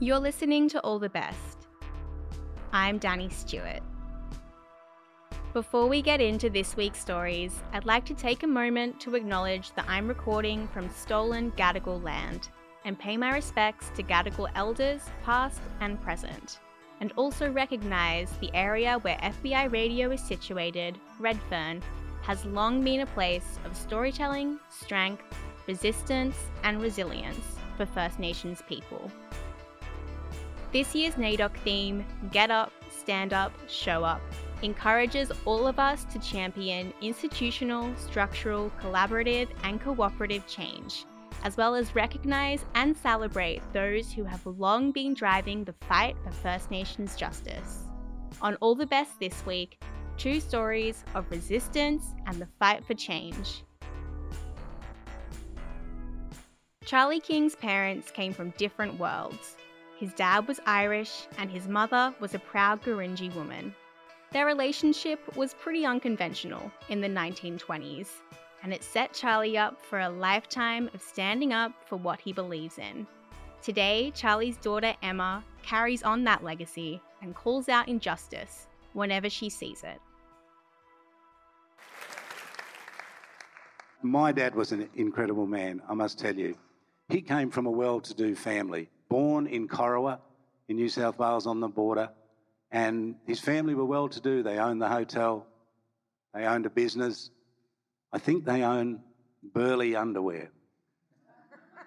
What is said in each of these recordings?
You're listening to All the Best. I'm Danny Stewart. Before we get into this week's stories, I'd like to take a moment to acknowledge that I'm recording from stolen Gadigal land and pay my respects to Gadigal elders, past and present, and also recognise the area where FBI radio is situated, Redfern, has long been a place of storytelling, strength, resistance, and resilience for First Nations people. This year's NAIDOC theme, Get Up, Stand Up, Show Up, encourages all of us to champion institutional, structural, collaborative, and cooperative change, as well as recognize and celebrate those who have long been driving the fight for First Nations justice. On All the Best this week, two stories of resistance and the fight for change. Charlie King's parents came from different worlds. His dad was Irish and his mother was a proud Gurindji woman. Their relationship was pretty unconventional in the 1920s, and it set Charlie up for a lifetime of standing up for what he believes in. Today, Charlie's daughter Emma carries on that legacy and calls out injustice whenever she sees it. My dad was an incredible man, I must tell you. He came from a well to do family, born in Corowa in New South Wales on the border, and his family were well to do. They owned the hotel, they owned a business. I think they own Berlei underwear.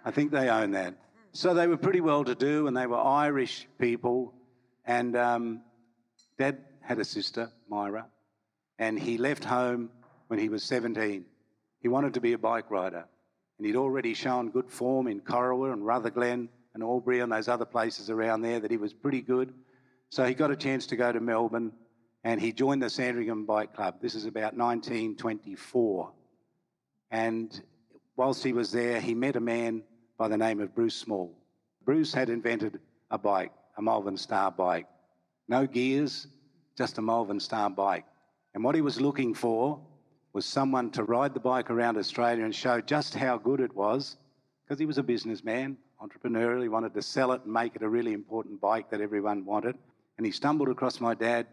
I think they own that. So they were pretty well to do, and they were Irish people. And um, Dad had a sister, Myra, and he left home when he was 17. He wanted to be a bike rider, and he'd already shown good form in Corowa and Rutherglen and Albury and those other places around there that he was pretty good. So he got a chance to go to Melbourne and he joined the Sandringham Bike Club. This is about 1924. And whilst he was there, he met a man by the name of Bruce Small. Bruce had invented a bike, a Malvern Star bike. No gears, just a Malvern Star bike. And what he was looking for was someone to ride the bike around Australia and show just how good it was, because he was a businessman, entrepreneurial. He wanted to sell it and make it a really important bike that everyone wanted. And he stumbled across my dad,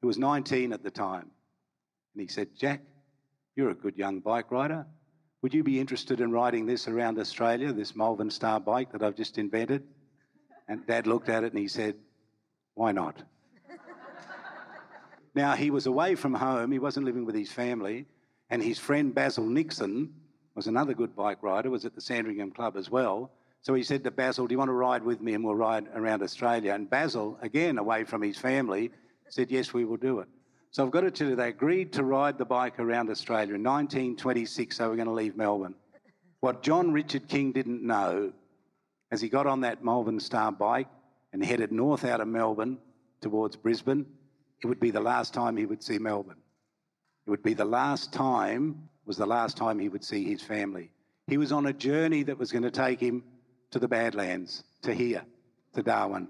who was 19 at the time. And he said, Jack, you're a good young bike rider. Would you be interested in riding this around Australia, this Malvern Star bike that I've just invented? And Dad looked at it and he said, Why not? now, he was away from home, he wasn't living with his family, and his friend Basil Nixon was another good bike rider, was at the Sandringham Club as well. So he said to Basil, Do you want to ride with me and we'll ride around Australia? And Basil, again away from his family, said, Yes, we will do it. So I've got it to tell you, they agreed to ride the bike around Australia in 1926, so we're going to leave Melbourne. What John Richard King didn't know, as he got on that Malvern Star bike and headed north out of Melbourne towards Brisbane, it would be the last time he would see Melbourne. It would be the last time, was the last time he would see his family. He was on a journey that was going to take him to the Badlands, to here, to Darwin.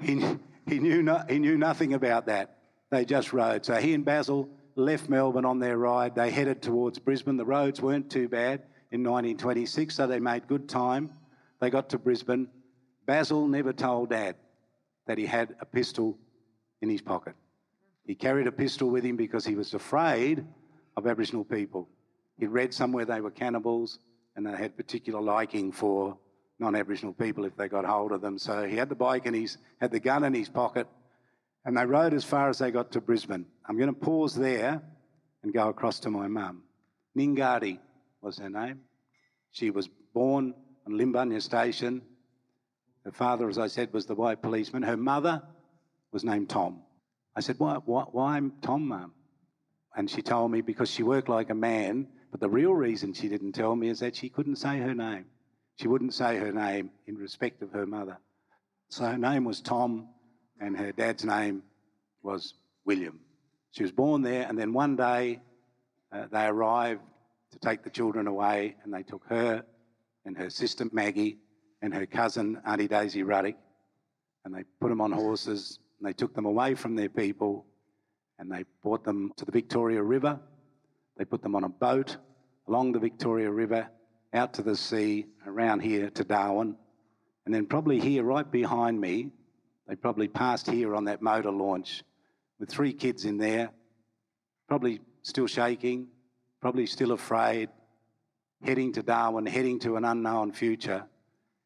he, he, knew no, he knew nothing about that. They just rode. So he and Basil left Melbourne on their ride. They headed towards Brisbane. The roads weren't too bad in 1926, so they made good time. They got to Brisbane. Basil never told Dad that he had a pistol in his pocket. He carried a pistol with him because he was afraid of Aboriginal people. He'd read somewhere they were cannibals and they had particular liking for non-Aboriginal people if they got hold of them. So he had the bike and he's had the gun in his pocket, and they rode as far as they got to Brisbane. I'm going to pause there and go across to my mum. Ningadi was her name. She was born on Limbunya Station. Her father, as I said, was the white policeman. Her mother was named Tom. I said, why, why, why Tom, mum? And she told me because she worked like a man but the real reason she didn't tell me is that she couldn't say her name. She wouldn't say her name in respect of her mother. So her name was Tom, and her dad's name was William. She was born there, and then one day uh, they arrived to take the children away, and they took her and her sister Maggie and her cousin Auntie Daisy Ruddick, and they put them on horses, and they took them away from their people, and they brought them to the Victoria River. They put them on a boat, along the Victoria River out to the sea, around here to Darwin, And then probably here, right behind me, they probably passed here on that motor launch with three kids in there, probably still shaking, probably still afraid, heading to Darwin, heading to an unknown future,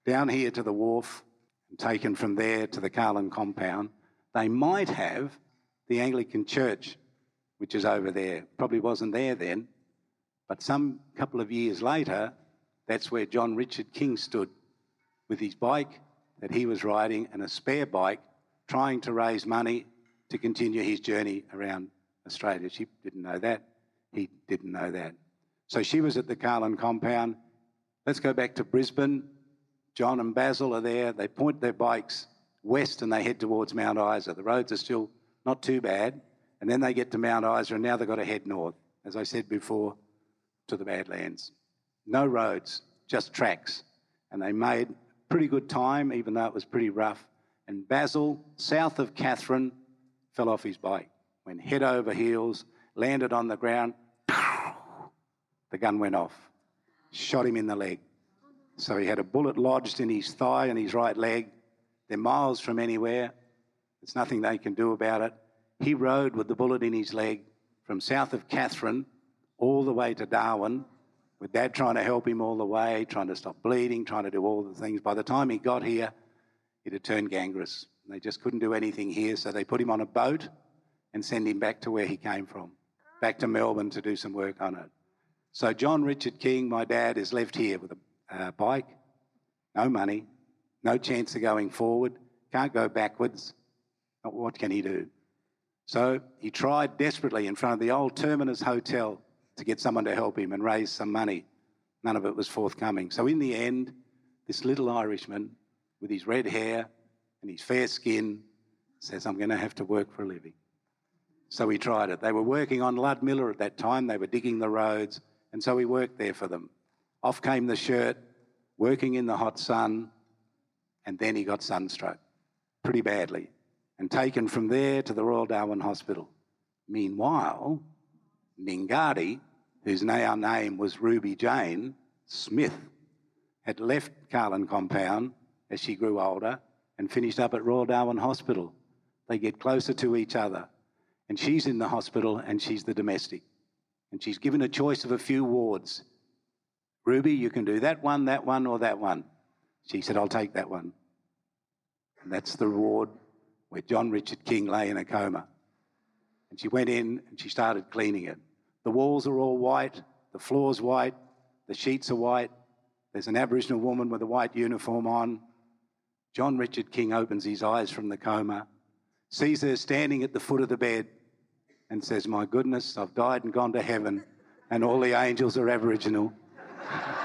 down here to the wharf, and taken from there to the Kahlin compound. They might have the Anglican Church, which is over there. Probably wasn't there then, but some couple of years later, that's where John Richard King stood with his bike that he was riding and a spare bike, trying to raise money to continue his journey around Australia. She didn't know that. He didn't know that. So she was at the Kahlin compound. Let's go back to Brisbane. John and Basil are there. They point their bikes west and they head towards Mount Isa. The roads are still not too bad. And then they get to Mount Isa and now they've got to head north, as I said before, to the Badlands. No roads, just tracks. And they made pretty good time, even though it was pretty rough. And Basil, south of Katherine, fell off his bike, went head over heels, landed on the ground, the gun went off, shot him in the leg. So he had a bullet lodged in his thigh and his right leg. They're miles from anywhere. There's nothing they can do about it. He rode with the bullet in his leg from south of Katherine all the way to Darwin, with dad trying to help him all the way, trying to stop bleeding, trying to do all the things. By the time he got here, it had turned gangrenous. They just couldn't do anything here, so they put him on a boat and send him back to where he came from, back to Melbourne to do some work on it. So John Richard King, my dad, is left here with a uh, bike, no money, no chance of going forward, can't go backwards. What can he do? So he tried desperately in front of the old Terminus Hotel to get someone to help him and raise some money. None of it was forthcoming. So in the end, this little Irishman with his red hair and his fair skin says, I'm going to have to work for a living. So he tried it. They were working on Ludmilla at that time. They were digging the roads. And so he worked there for them. Off came the shirt, working in the hot sun, and then he got sunstroke pretty badly and taken from there to the Royal Darwin Hospital. Meanwhile, Ningadi, whose now name was Ruby Jane Smith, had left Kahlin Compound as she grew older and finished up at Royal Darwin Hospital. They get closer to each other, and she's in the hospital and she's the domestic. And she's given a choice of a few wards. Ruby, you can do that one, that one, or that one. She said, I'll take that one. And that's the ward where John Richard King lay in a coma. And she went in and she started cleaning it. The walls are all white, the floor's white, the sheets are white. There's an Aboriginal woman with a white uniform on. John Richard King opens his eyes from the coma, sees her standing at the foot of the bed, and says, My goodness, I've died and gone to heaven, and all the angels are Aboriginal.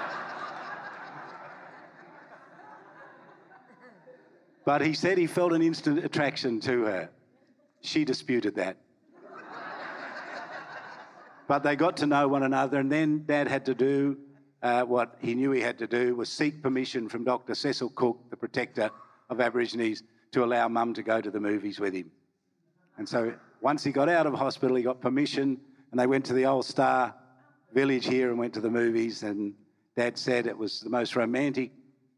but he said he felt an instant attraction to her. She disputed that. but they got to know one another, and then Dad had to do uh, what he knew he had to do was seek permission from Dr. Cecil Cook, the protector of Aborigines, to allow Mum to go to the movies with him. And so once he got out of hospital, he got permission, and they went to the old Star Village here and went to the movies. And Dad said it was the most romantic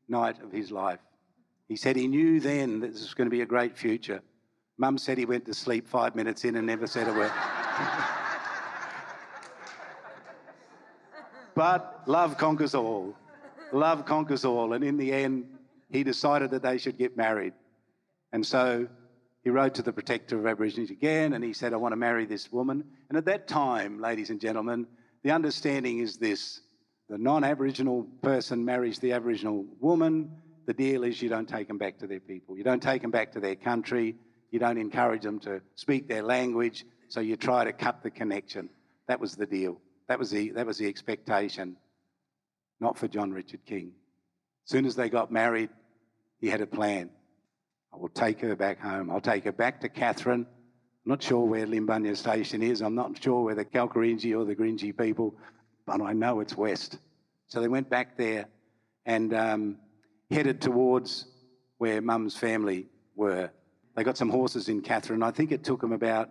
night of his life. He said he knew then that this was going to be a great future. Mum said he went to sleep five minutes in and never said a word. but love conquers all. Love conquers all. And in the end, he decided that they should get married. And so he wrote to the protector of Aborigines again and he said, I want to marry this woman. And at that time, ladies and gentlemen, the understanding is this the non Aboriginal person marries the Aboriginal woman. The deal is you don't take them back to their people, you don't take them back to their country, you don't encourage them to speak their language, so you try to cut the connection. That was the deal. That was the, that was the expectation, not for John Richard King. As soon as they got married, he had a plan. I will take her back home. I'll take her back to Katherine. I'm not sure where Limbunya Station is. I'm not sure where the Kalkarindji or the Gurindji people, but I know it's west. So they went back there and um, headed towards where Mum's family were. They got some horses in Katherine. I think it took them about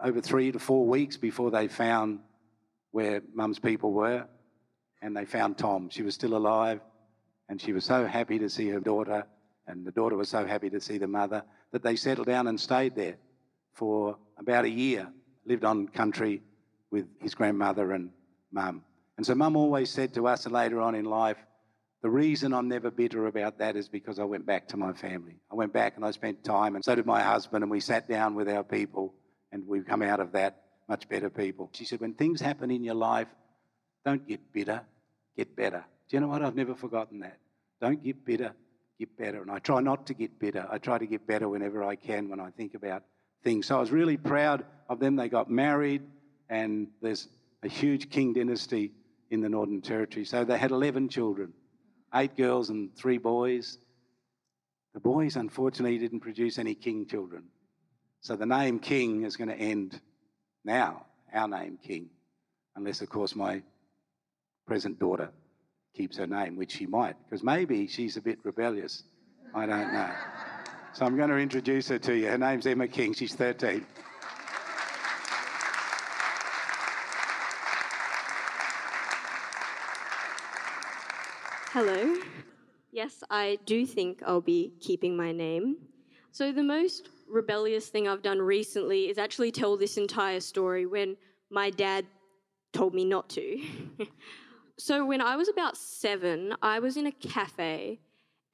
over three to four weeks before they found where Mum's people were, and they found Tom. She was still alive, And she was so happy to see her daughter, and the daughter was so happy to see the mother, that they settled down and stayed there for about a year, lived on country with his grandmother and mum. And so mum always said to us later on in life, the reason I'm never bitter about that is because I went back to my family. I went back and I spent time, and so did my husband, and we sat down with our people, and we've come out of that much better people. She said, When things happen in your life, don't get bitter, get better. Do you know what? I've never forgotten that. Don't get bitter, get better. And I try not to get bitter. I try to get better whenever I can when I think about things. So I was really proud of them. They got married, and there's a huge king dynasty in the Northern Territory. So they had 11 children eight girls and three boys. The boys, unfortunately, didn't produce any king children. So the name king is going to end now, our name king, unless, of course, my present daughter keeps her name, which she might, because maybe she's a bit rebellious. I don't know. So I'm going to introduce her to you. Her name's Emma King. She's 13. Hello. Yes, I do think I'll be keeping my name. So, the most rebellious thing I've done recently is actually tell this entire story when my dad told me not to. so, when I was about seven, I was in a cafe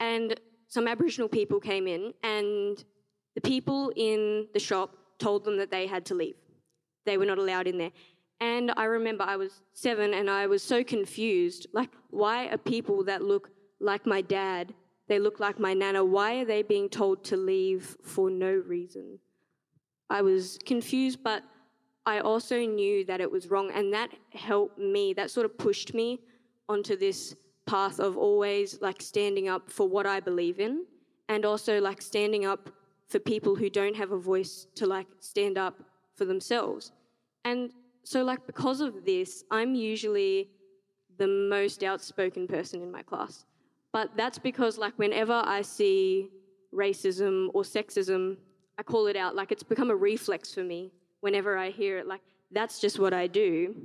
and some Aboriginal people came in, and the people in the shop told them that they had to leave. They were not allowed in there. And I remember I was seven and I was so confused. Like, why are people that look like my dad, they look like my nana, why are they being told to leave for no reason? I was confused, but I also knew that it was wrong. And that helped me, that sort of pushed me onto this path of always like standing up for what I believe in and also like standing up for people who don't have a voice to like stand up for themselves. And so, like, because of this, I'm usually the most outspoken person in my class. But that's because, like, whenever I see racism or sexism, I call it out. Like, it's become a reflex for me whenever I hear it. Like, that's just what I do.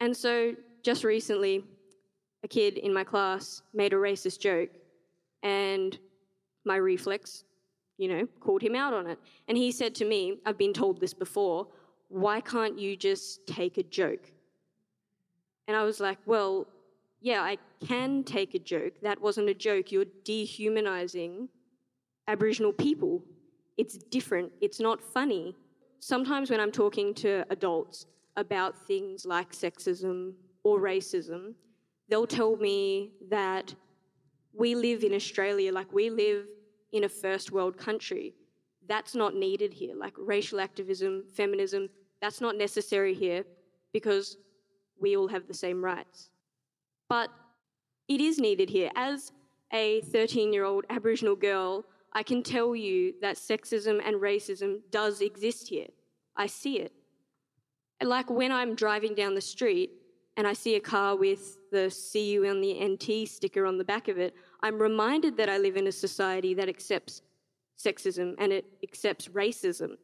And so, just recently, a kid in my class made a racist joke, and my reflex, you know, called him out on it. And he said to me, I've been told this before, why can't you just take a joke? And I was like, well, yeah, I can take a joke. That wasn't a joke. You're dehumanizing Aboriginal people. It's different. It's not funny. Sometimes when I'm talking to adults about things like sexism or racism, they'll tell me that we live in Australia, like we live in a first world country. That's not needed here. Like racial activism, feminism, that's not necessary here because we all have the same rights. But it is needed here. As a 13 year old Aboriginal girl, I can tell you that sexism and racism does exist here. I see it. And like when I'm driving down the street and I see a car with the You on the NT sticker on the back of it, I'm reminded that I live in a society that accepts sexism and it accepts racism.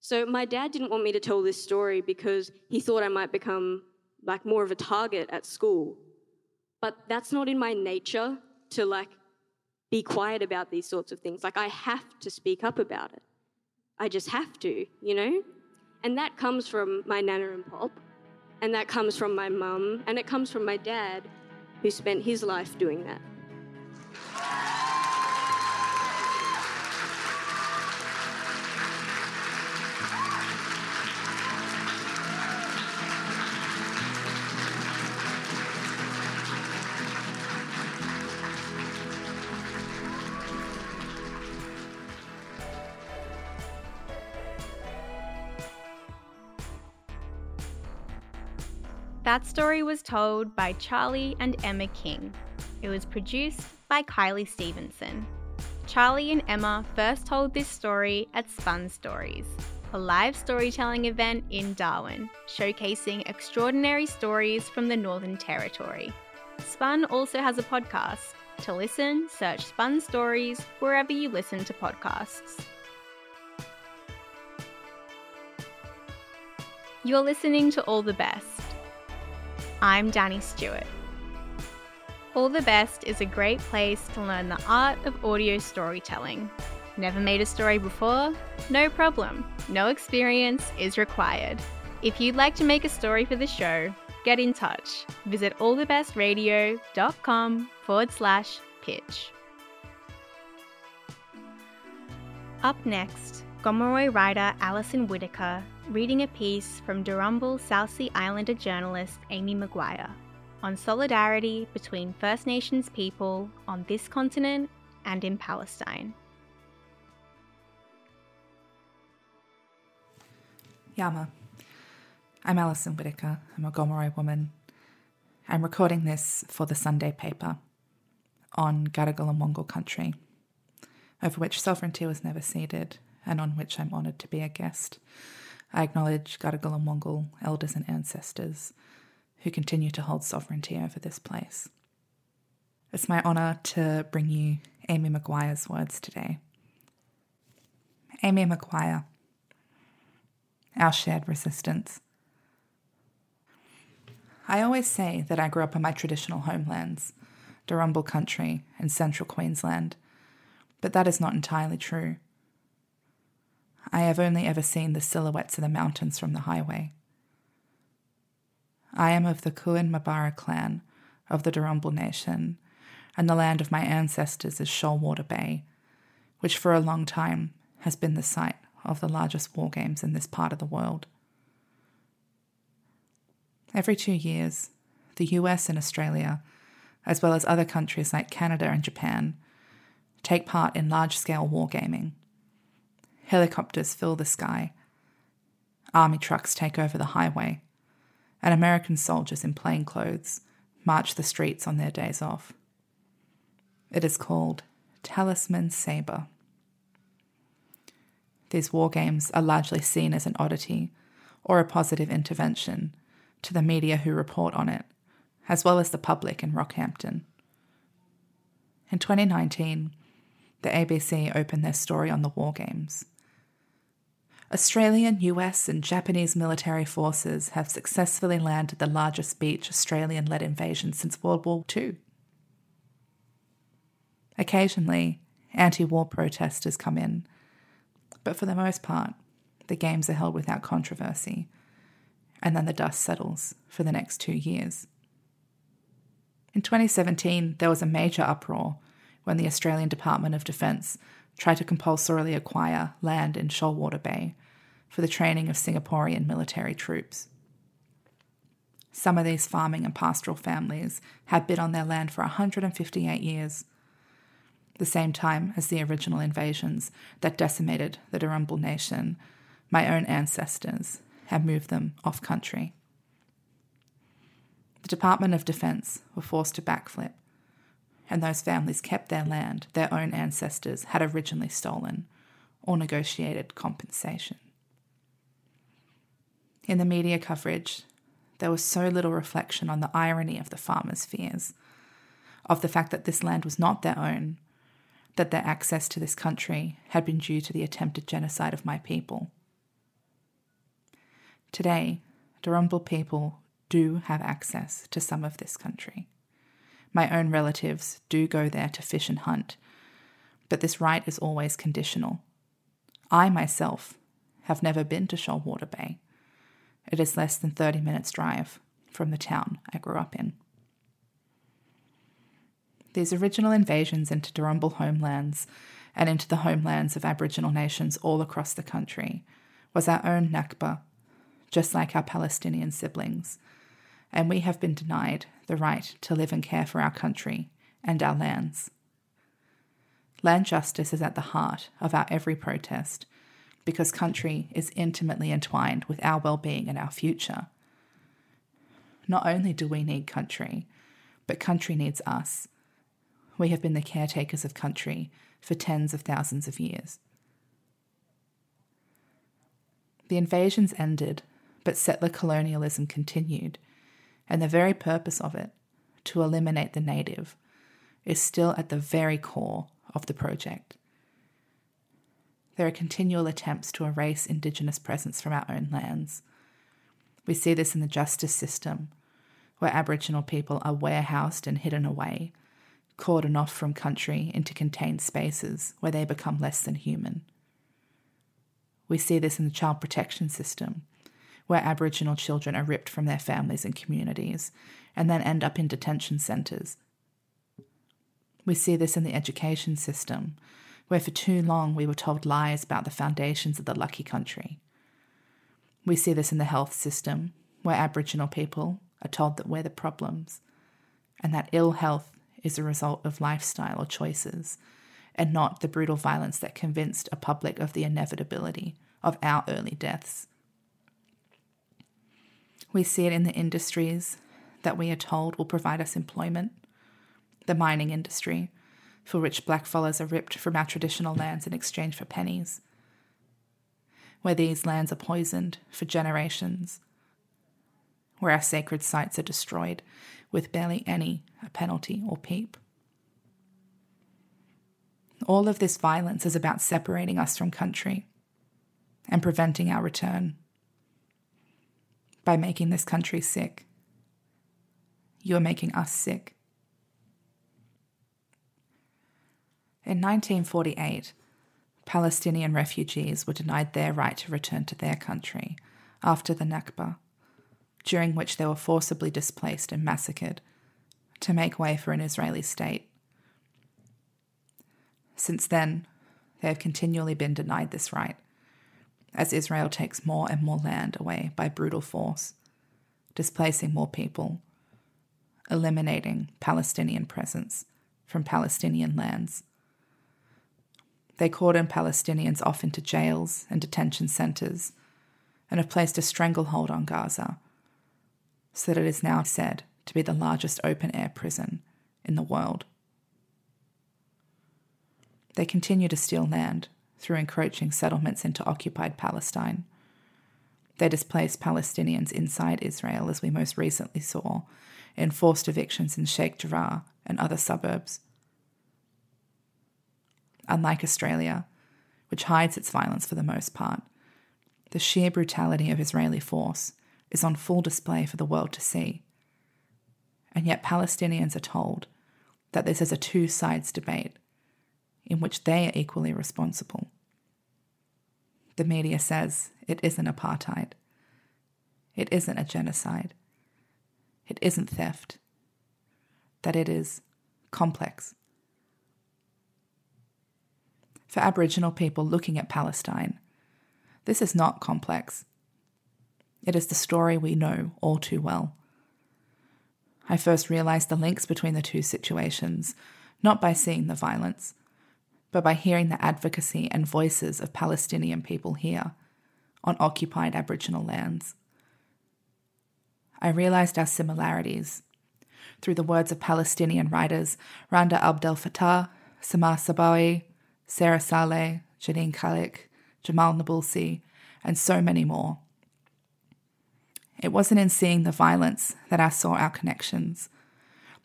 So my dad didn't want me to tell this story because he thought I might become like more of a target at school. But that's not in my nature to like be quiet about these sorts of things. Like I have to speak up about it. I just have to, you know? And that comes from my nana and pop, and that comes from my mum, and it comes from my dad, who spent his life doing that. That story was told by Charlie and Emma King. It was produced by Kylie Stevenson. Charlie and Emma first told this story at Spun Stories, a live storytelling event in Darwin, showcasing extraordinary stories from the Northern Territory. Spun also has a podcast. To listen, search Spun Stories wherever you listen to podcasts. You're listening to All the Best I'm Danny Stewart. All the Best is a great place to learn the art of audio storytelling. Never made a story before? No problem. No experience is required. If you'd like to make a story for the show, get in touch. Visit allthebestradio.com forward slash pitch. Up next, Gomeroi writer Alison Whittaker reading a piece from Darumbal South Sea Islander journalist Amy McQuire on solidarity between First Nations people on this continent and in Palestine. Yama. I'm Alison Whittaker. I'm a Gomeroi woman. I'm recording this for the Sunday paper on Gadigal and Wangal country, over which sovereignty was never ceded and on which I'm honoured to be a guest. I acknowledge Gadigal and Wangal elders and ancestors who continue to hold sovereignty over this place. It's my honour to bring you Amy McQuire's words today. Amy McQuire, our shared resistance. I always say that I grew up in my traditional homelands, Darumbal country and central Queensland, but that is not entirely true. I have only ever seen the silhouettes of the mountains from the highway. I am of the Kuin Mabara clan of the Darumbal Nation, and the land of my ancestors is Shoalwater Bay, which for a long time has been the site of the largest war games in this part of the world. Every two years, the US and Australia, as well as other countries like Canada and Japan, take part in large scale wargaming. Helicopters fill the sky, army trucks take over the highway, and American soldiers in plain clothes march the streets on their days off. It is called Talisman Sabre. These war games are largely seen as an oddity or a positive intervention to the media who report on it, as well as the public in Rockhampton. In 2019, the ABC opened their story on the war games. Australian, US, and Japanese military forces have successfully landed the largest beach Australian led invasion since World War II. Occasionally, anti war protesters come in, but for the most part, the games are held without controversy, and then the dust settles for the next two years. In 2017, there was a major uproar when the Australian Department of Defence tried to compulsorily acquire land in Shoalwater Bay for the training of Singaporean military troops. Some of these farming and pastoral families had been on their land for 158 years, the same time as the original invasions that decimated the Darumbal Nation. My own ancestors had moved them off country. The Department of Defence were forced to backflip, and those families kept their land their own ancestors had originally stolen or negotiated compensation. In the media coverage, there was so little reflection on the irony of the farmers' fears, of the fact that this land was not their own, that their access to this country had been due to the attempted genocide of my people. Today, Darumbal people do have access to some of this country. My own relatives do go there to fish and hunt, but this right is always conditional. I myself have never been to Shoalwater Bay. It is less than 30 minutes' drive from the town I grew up in. These original invasions into Darumbal homelands and into the homelands of Aboriginal nations all across the country was our own Nakba, just like our Palestinian siblings, and we have been denied the right to live and care for our country and our lands. Land justice is at the heart of our every protest because country is intimately entwined with our well being and our future. Not only do we need country, but country needs us. We have been the caretakers of country for tens of thousands of years. The invasions ended, but settler colonialism continued, and the very purpose of it, to eliminate the native, is still at the very core of the project there are continual attempts to erase Indigenous presence from our own lands. We see this in the justice system, where Aboriginal people are warehoused and hidden away, cordoned off from country into contained spaces where they become less than human. We see this in the child protection system, where Aboriginal children are ripped from their families and communities and then end up in detention centres. We see this in the education system, where for too long we were told lies about the foundations of the lucky country. We see this in the health system, where Aboriginal people are told that we're the problems and that ill health is a result of lifestyle or choices and not the brutal violence that convinced a public of the inevitability of our early deaths. We see it in the industries that we are told will provide us employment the mining industry, for which blackfellas are ripped from our traditional lands in exchange for pennies, where these lands are poisoned for generations, where our sacred sites are destroyed with barely any a penalty or peep. All of this violence is about separating us from country and preventing our return by making this country sick. You are making us sick. In 1948, Palestinian refugees were denied their right to return to their country after the Nakba, during which they were forcibly displaced and massacred to make way for an Israeli state. Since then, they have continually been denied this right, as Israel takes more and more land away by brutal force, displacing more people, eliminating Palestinian presence from Palestinian lands. They cordon Palestinians off into jails and detention centres and have placed a stranglehold on Gaza, so that it is now said to be the largest open air prison in the world. They continue to steal land through encroaching settlements into occupied Palestine. They displace Palestinians inside Israel, as we most recently saw, in forced evictions in Sheikh Jarrah and other suburbs. Unlike Australia, which hides its violence for the most part, the sheer brutality of Israeli force is on full display for the world to see. And yet, Palestinians are told that this is a two sides debate in which they are equally responsible. The media says it isn't apartheid, it isn't a genocide, it isn't theft, that it is complex. For Aboriginal people looking at Palestine, this is not complex. It is the story we know all too well. I first realised the links between the two situations, not by seeing the violence, but by hearing the advocacy and voices of Palestinian people here on occupied Aboriginal lands. I realised our similarities through the words of Palestinian writers Randa Abdel Fattah, Samah Sabawi, Sarah Saleh, Janine Khalek, Jamal Nabulsi, and so many more. It wasn't in seeing the violence that I saw our connections,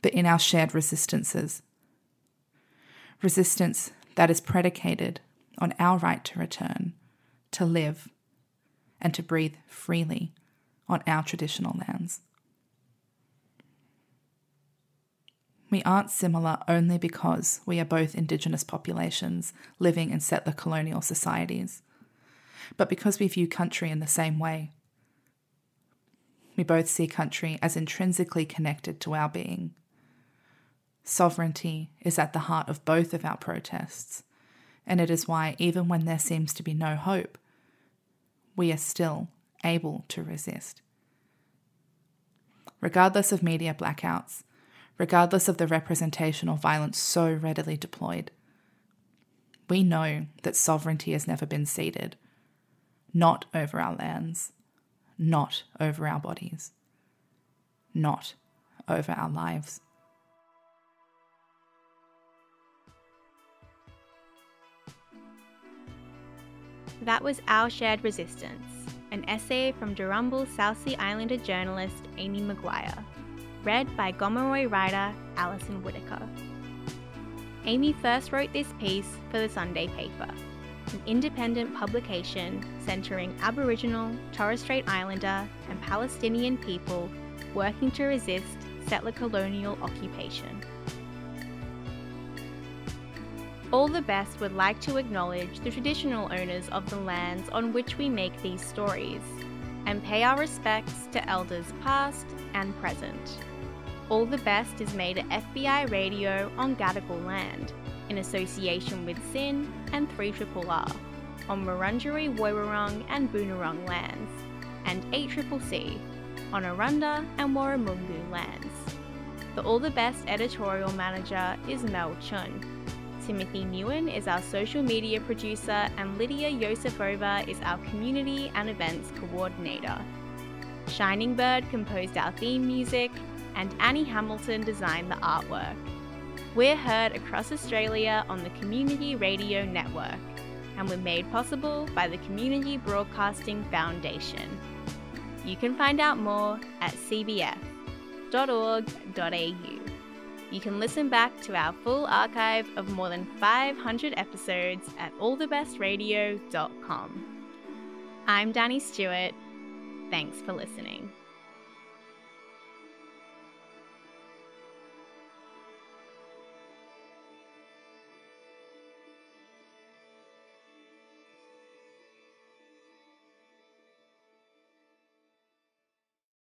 but in our shared resistances. Resistance that is predicated on our right to return, to live, and to breathe freely on our traditional lands. We aren't similar only because we are both Indigenous populations living in settler colonial societies, but because we view country in the same way. We both see country as intrinsically connected to our being. Sovereignty is at the heart of both of our protests, and it is why, even when there seems to be no hope, we are still able to resist. Regardless of media blackouts, regardless of the representational violence so readily deployed, we know that sovereignty has never been ceded, not over our lands, not over our bodies, not over our lives. That was Our Shared Resistance, an essay from Darumbal South Sea Islander journalist Amy McQuire, read by Gomeroi writer Alison Whittaker. Amy first wrote this piece for the Sunday paper, an independent publication centering Aboriginal, Torres Strait Islander, and Palestinian people working to resist settler colonial occupation. All the Best would like to acknowledge the traditional owners of the lands on which we make these stories and pay our respects to elders past and present. All the Best is made at FBI Radio on Gadigal land in association with SYN and 3RRR on Wurundjeri Woiwurrung and Boonwurrung lands and 8CCC on Arrernte and Warramungu lands. The All the Best editorial manager is Mel Chun. Timothy Nguyen is our social media producer, and Lydia Yosefova is our community and events coordinator. Shining Bird composed our theme music, and Annie Hamilton designed the artwork. We're heard across Australia on the Community Radio Network, and we're made possible by the Community Broadcasting Foundation. You can find out more at cbf.org.au. You can listen back to our full archive of more than 500 episodes at allthebestradio.com. I'm Danny Stewart. Thanks for listening.